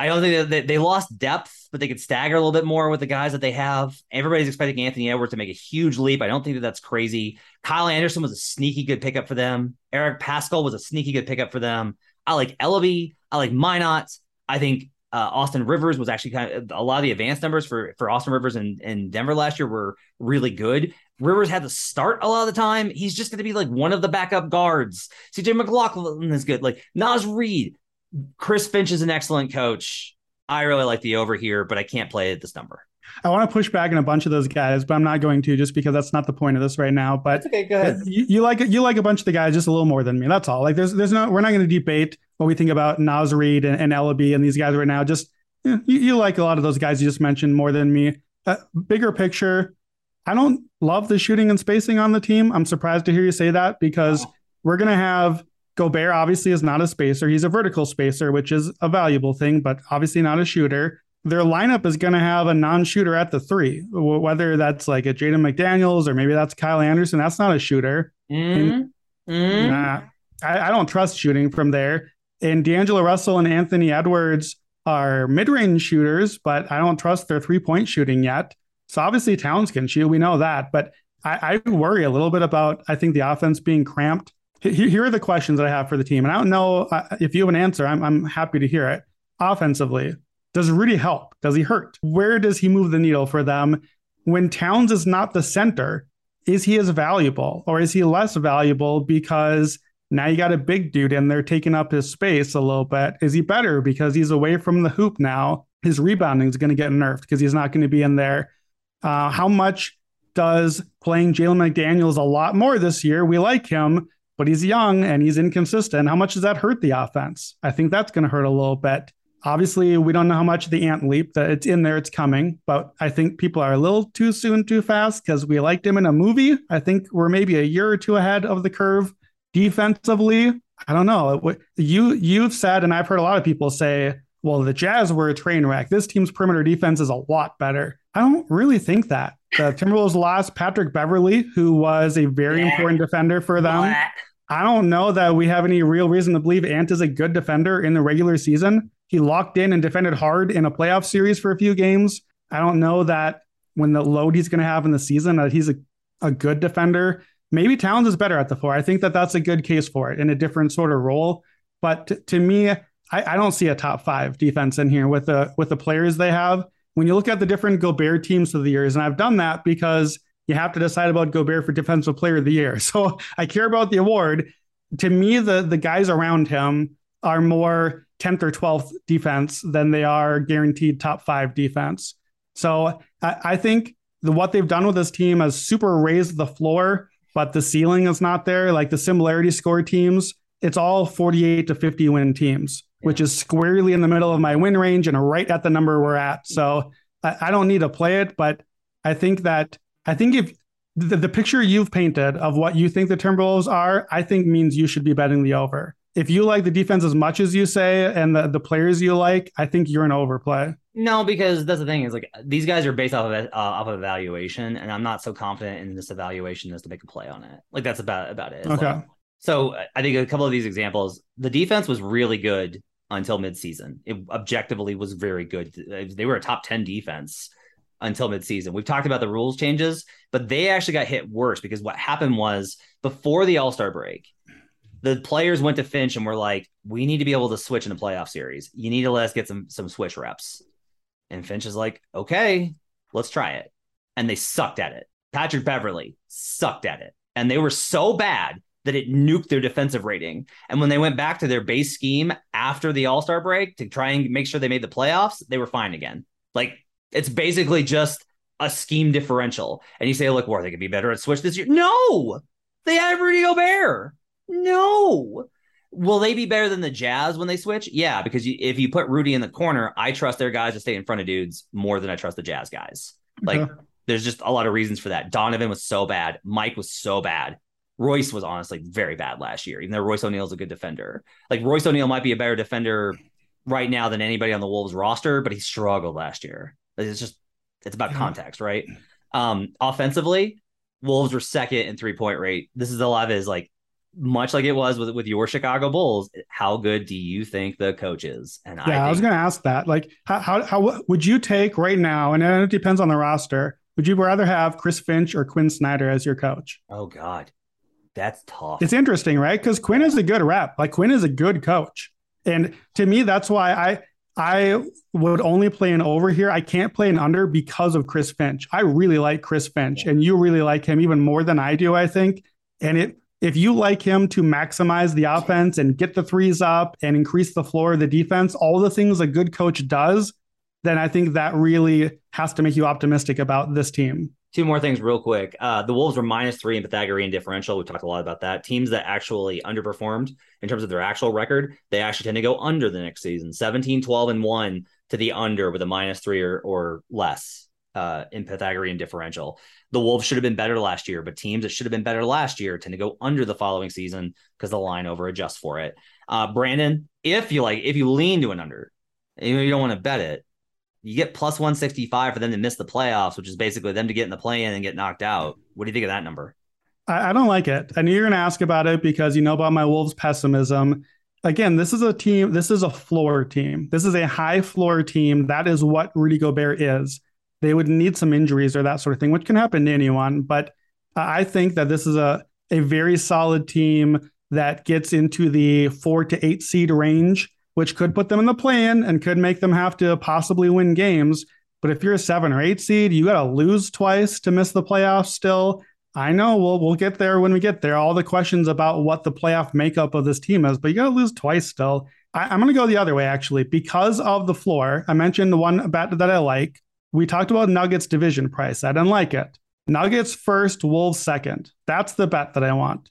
I don't think that they, lost depth, but they could stagger a little bit more with the guys that they have. Everybody's expecting Anthony Edwards to make a huge leap. I don't think that that's crazy. Kyle Anderson was a sneaky good pickup for them. Eric Paschall was a sneaky good pickup for them. I like Ellaby. I like Minott. I think uh, Austin Rivers was actually kind of a lot of the advanced numbers for for Austin Rivers and, in Denver last year were really good. Rivers had to start a lot of the time. He's just going to be like one of the backup guards. CJ McLaughlin is good. Like Naz Reid, Chris Finch is an excellent coach. I really like the over here, but I can't play at this number. I want to push back on a bunch of those guys, but I'm not going to just because that's not the point of this right now. But okay. Go you, you like you like a bunch of the guys just a little more than me. That's all. Like there's there's no we're not going to debate what we think about Naz Reid and, and Ellaby and these guys right now. Just you, you, you like a lot of those guys you just mentioned more than me. Uh, bigger picture, I don't love the shooting and spacing on the team. I'm surprised to hear you say that because we're going to have Gobert. Obviously, is not a spacer. He's a vertical spacer, which is a valuable thing, but obviously not a shooter their lineup is going to have a non-shooter at the three, whether that's like a Jaden McDaniels or maybe that's Kyle Anderson. That's not a shooter. Mm. Nah, I, I don't trust shooting from there. And D'Angelo Russell and Anthony Edwards are mid-range shooters, but I don't trust their three-point shooting yet. So obviously Towns can shoot. We know that, but I, I worry a little bit about I think the offense being cramped. Here are the questions that I have for the team, and I don't know uh, if you have an answer. I'm I'm happy to hear it. Offensively, does Rudy help? Does he hurt? Where does he move the needle for them? When Towns is not the center, is he as valuable or is he less valuable because now you got a big dude and they're taking up his space a little bit? Is he better because he's away from the hoop now? His rebounding is going to get nerfed because he's not going to be in there. Uh, how much does playing Jalen McDaniels a lot more this year? We like him, but he's young and he's inconsistent. How much does that hurt the offense? I think that's going to hurt a little bit. Obviously, we don't know how much the ant leap that it's in there, it's coming, but I think people are a little too soon, too fast because we liked him in a movie. I think we're maybe a year or two ahead of the curve defensively. I don't know. You you've said, and I've heard a lot of people say, well, the Jazz were a train wreck. This team's perimeter defense is a lot better. I don't really think that. The Timberwolves lost Patrick Beverley, who was a very yeah. important defender for them. I don't know that we have any real reason to believe Ant is a good defender in the regular season. He locked in and defended hard in a playoff series for a few games. I don't know that when the load he's going to have in the season that he's a, a good defender. Maybe Towns is better at the four. I think that that's a good case for it in a different sort of role. But t- to me, I, I don't see a top five defense in here with the with the players they have. When you look at the different Gobert teams of the years, and I've done that because you have to decide about Gobert for Defensive Player of the Year. So I care about the award. To me, the the guys around him are more 10th or 12th defense than they are guaranteed top five defense. So I, I think the, what they've done with this team has super raised the floor, but the ceiling is not there. Like the similarity score teams, it's all 48 to 50 win teams, which is squarely in the middle of my win range and right at the number we're at. So I, I don't need to play it, but I think that I think if the, the picture you've painted of what you think the Timberwolves are, I think means you should be betting the over. If you like the defense as much as you say and the, the players you like, I think you're an overplay. No, because that's the thing is like these guys are based off of uh, off of evaluation, and I'm not so confident in this evaluation as to make a play on it. Like that's about about it. Okay. Like, so I think a couple of these examples, the defense was really good until midseason. It objectively was very good. They were a top 10 defense until midseason. We've talked about the rules changes, but they actually got hit worse because what happened was before the All Star break, the players went to Finch and were like, "We need to be able to switch in the playoff series. You need to let us get some some switch reps." And Finch is like, "Okay, let's try it." And they sucked at it. Patrick Beverley sucked at it, and they were so bad that it nuked their defensive rating. And when they went back to their base scheme after the All Star break to try and make sure they made the playoffs, they were fine again. Like it's basically just a scheme differential. And you say, look, well, they could be better at switch this year. No, they have Rudy Gobert. No. Will they be better than the Jazz when they switch? Yeah, because you, if you put Rudy in the corner, I trust their guys to stay in front of dudes more than I trust the Jazz guys. Uh-huh. Like, there's just a lot of reasons for that. Donovan was so bad. Mike was so bad. Royce was honestly very bad last year, even though Royce O'Neale's a good defender. Like Royce O'Neale might be a better defender right now than anybody on the Wolves roster, but he struggled last year. It's just it's about context, right? Um, offensively, Wolves were second in three point rate. This is a lot of his like much like it was with with your Chicago Bulls. How good do you think the coach is? And yeah, I, I was going to ask that. Like, how, how how would you take right now? And it depends on the roster. Would you rather have Chris Finch or Quin Snyder as your coach? Oh God, that's tough. It's interesting, right? Because Quin is a good rep. Like Quin is a good coach, and to me, that's why I I would only play an over here. I can't play an under because of Chris Finch. I really like Chris Finch, and you really like him even more than I do, I think. And it if you like him to maximize the offense and get the threes up and increase the floor of the defense, all the things a good coach does, then I think that really has to make you optimistic about this team. Two more things, real quick. Uh, the Wolves were minus three in Pythagorean differential. We talked a lot about that. Teams that actually underperformed in terms of their actual record, they actually tend to go under the next season 17, 12, and one to the under with a minus three or, or less uh, in Pythagorean differential. The Wolves should have been better last year, but teams that should have been better last year tend to go under the following season because the line over adjusts for it. Uh, Brandon, if you like, if you lean to an under, you don't want to bet it, you get plus 165 for them to miss the playoffs, which is basically them to get in the play in and get knocked out. What do you think of that number? I, I don't like it. I knew you're going to ask about it because you know about my Wolves pessimism. Again, this is a team, this is a floor team. This is a high floor team. That is what Rudy Gobert is. They would need some injuries or that sort of thing, which can happen to anyone. But I think that this is a, a very solid team that gets into the four to eight seed range, which could put them in the play-in and could make them have to possibly win games. But if you're a seven or eight seed, you got to lose twice to miss the playoffs still. I know we'll we'll get there when we get there. All the questions about what the playoff makeup of this team is, but you got to lose twice still. I, am going to go the other way actually because of the floor. I mentioned the one bet that I like. We talked about Nuggets division price. I didn't like it. Nuggets first, Wolves second. That's the bet that I want.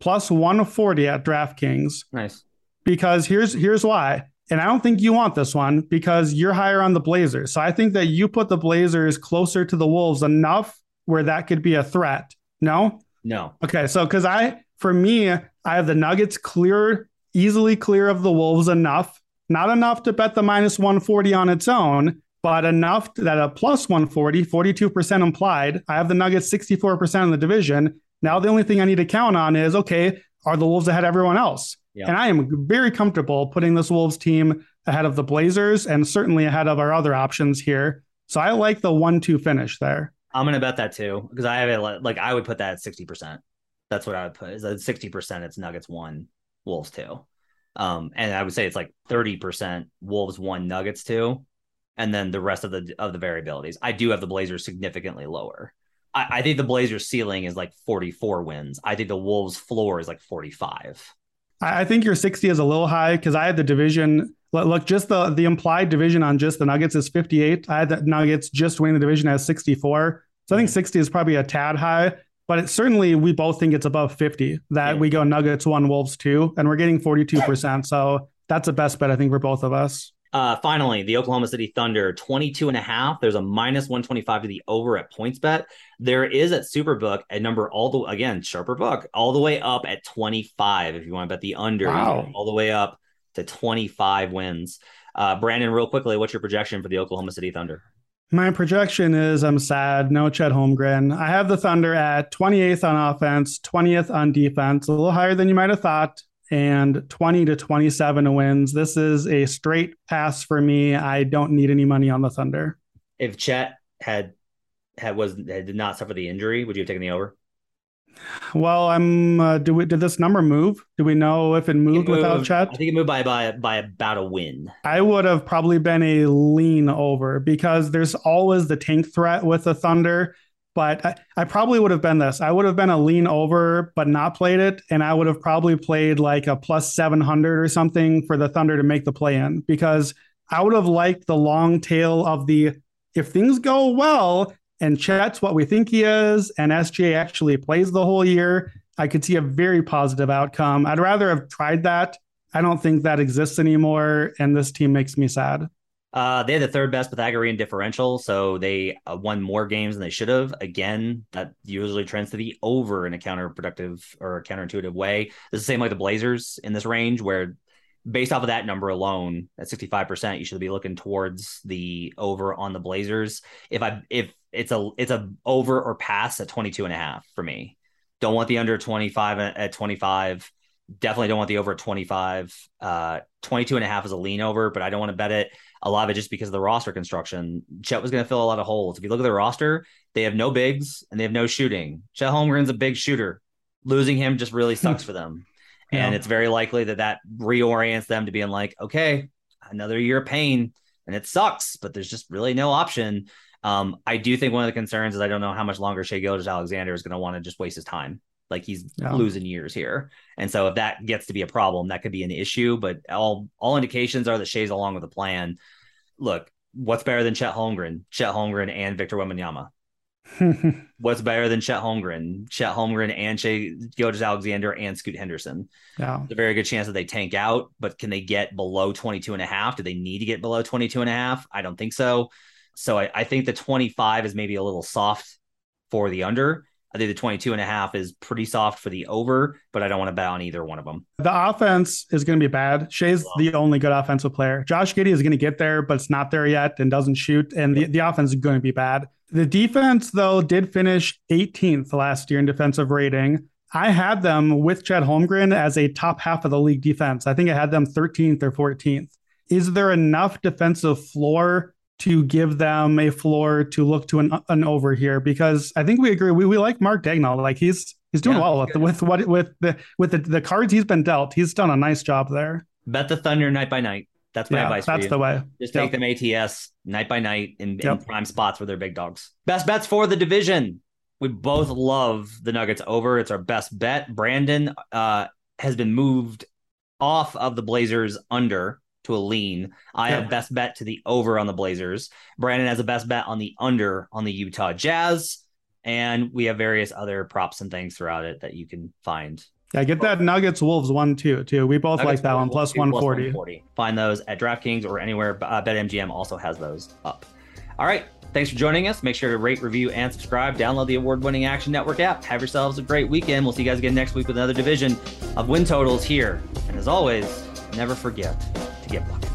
Plus 140 at DraftKings. Nice. Because here's here's why. And I don't think you want this one because you're higher on the Blazers. So I think that you put the Blazers closer to the Wolves enough where that could be a threat. No? No. Okay. So, because I, for me, I have the Nuggets clear, easily clear of the Wolves enough, not enough to bet the minus 140 on its own, but enough that a plus 140, 42% implied. I have the Nuggets 64% in the division. Now, the only thing I need to count on is okay, are the Wolves ahead of everyone else? Yeah. And I am very comfortable putting this Wolves team ahead of the Blazers and certainly ahead of our other options here. So I like the one two finish there. I'm gonna bet that too because I have it like I would put that at sixty percent. That's what I would put. Is sixty percent? It's Nuggets one, Wolves two, um, and I would say it's like thirty percent Wolves one, Nuggets two, and then the rest of the of the variabilities. I do have the Blazers significantly lower. I, I think the Blazers ceiling is like forty four wins. I think the Wolves floor is like forty five. I think your sixty is a little high because I had the division Look, just the the implied division on just the Nuggets is 58. I had the Nuggets just winning the division as 64. So I think mm. 60 is probably a tad high, but it, certainly we both think it's above 50 that yeah. we go Nuggets one, Wolves two, and we're getting 42%. So that's the best bet I think for both of us. Uh, finally, the Oklahoma City Thunder 22 and a half. There's a minus 125 to the over at PointsBet. There is at Superbook a number all the again, sharper book, all the way up at 25 if you want to bet the under, wow. all the way up to 25 wins. Uh, Brandon, real quickly, what's your projection for the Oklahoma City Thunder? My projection is I'm sad. No Chet Holmgren. I have the Thunder at 28th on offense, 20th on defense, a little higher than you might have thought, and 20 to 27 wins. This is a straight pass for me. I don't need any money on the Thunder. If Chet had had was had, did not suffer the injury, would you have taken the over? Well, I'm. Uh, do we, did this number move? Do we know if it moved, it moved without Chet? I think it moved by by by about a win. I would have probably been a lean over because there's always the tank threat with the Thunder. But I, I probably would have been this. I would have been a lean over, but not played it, and I would have probably played like a plus seven hundred or something for the Thunder to make the play in because I would have liked the long tail of the if things go well, and Chet's what we think he is, and SGA actually plays the whole year, I could see a very positive outcome. I'd rather have tried that. I don't think that exists anymore, and this team makes me sad. Uh, they had the third best Pythagorean differential, so they uh, won more games than they should have. Again, that usually trends to the over in a counterproductive or counterintuitive way. It's the same like the Blazers in this range, where based off of that number alone, at 65%, you should be looking towards the over on the Blazers. If I if it's a it's a over or pass at 22 and a half for me. Don't want the under 25 at 25. Definitely don't want the over at 25. Uh 22 and a half is a lean over, but I don't want to bet it. A lot of it just because of the roster construction. Chet was going to fill a lot of holes. If you look at the roster, they have no bigs and they have no shooting. Chet Holmgren's a big shooter. Losing him just really sucks for them. Yeah. And it's very likely that that reorients them to being like, okay, another year of pain and it sucks, but there's just really no option. Um, I do think one of the concerns is I don't know how much longer Shai Gilgeous-Alexander is going to want to just waste his time. Like he's losing years here, and so if that gets to be a problem, that could be an issue. But all all indications are that Shai's along with the plan. Look, what's better than Chet Holmgren, Chet Holmgren, and Victor Wembanyama? What's better than Chet Holmgren, Chet Holmgren, and Shai Gilgeous-Alexander and Scoot Henderson? Yeah. There's a very good chance that they tank out, but can they get below 22 and a half? Do they need to get below 22 and a half? I don't think so. So I, I think the 25 is maybe a little soft for the under. I think the 22 and a half is pretty soft for the over, but I don't want to bet on either one of them. The offense is going to be bad. Shai's the only good offensive player. Josh Giddey is going to get there, but it's not there yet and doesn't shoot. And the, the offense is going to be bad. The defense, though, did finish 18th last year in defensive rating. I had them with Chet Holmgren as a top half of the league defense. I think I had them 13th or 14th. Is there enough defensive floor to give them a floor to look to an, an over here? Because I think we agree. We, we like Mark Daigneault. Like he's he's doing Yeah, well with, with what with the with the, the cards he's been dealt. He's done a nice job there. Bet the Thunder night by night. That's my Yeah, advice. for that's the way. Just Yep. take them ATS night by night in, in prime spots where they're big dogs. Best bets for the division. We both love the Nuggets over. It's our best bet. Brandon uh, has been moved off of the Blazers under to a lean. I have best bet to the over on the Blazers. Brandon has a best bet on the under on the Utah Jazz. And we have various other props and things throughout it that you can find Yeah, get that Nuggets Wolves one too. Too. We both Nuggets like that one plus two, one forty. Find those at DraftKings or anywhere. Uh, BetMGM also has those up. All right. Thanks for joining us. Make sure to rate, review, and subscribe. Download the award winning Action Network app. Have yourselves a great weekend. We'll see you guys again next week with another division of win totals here. And as always, never forget izquierda.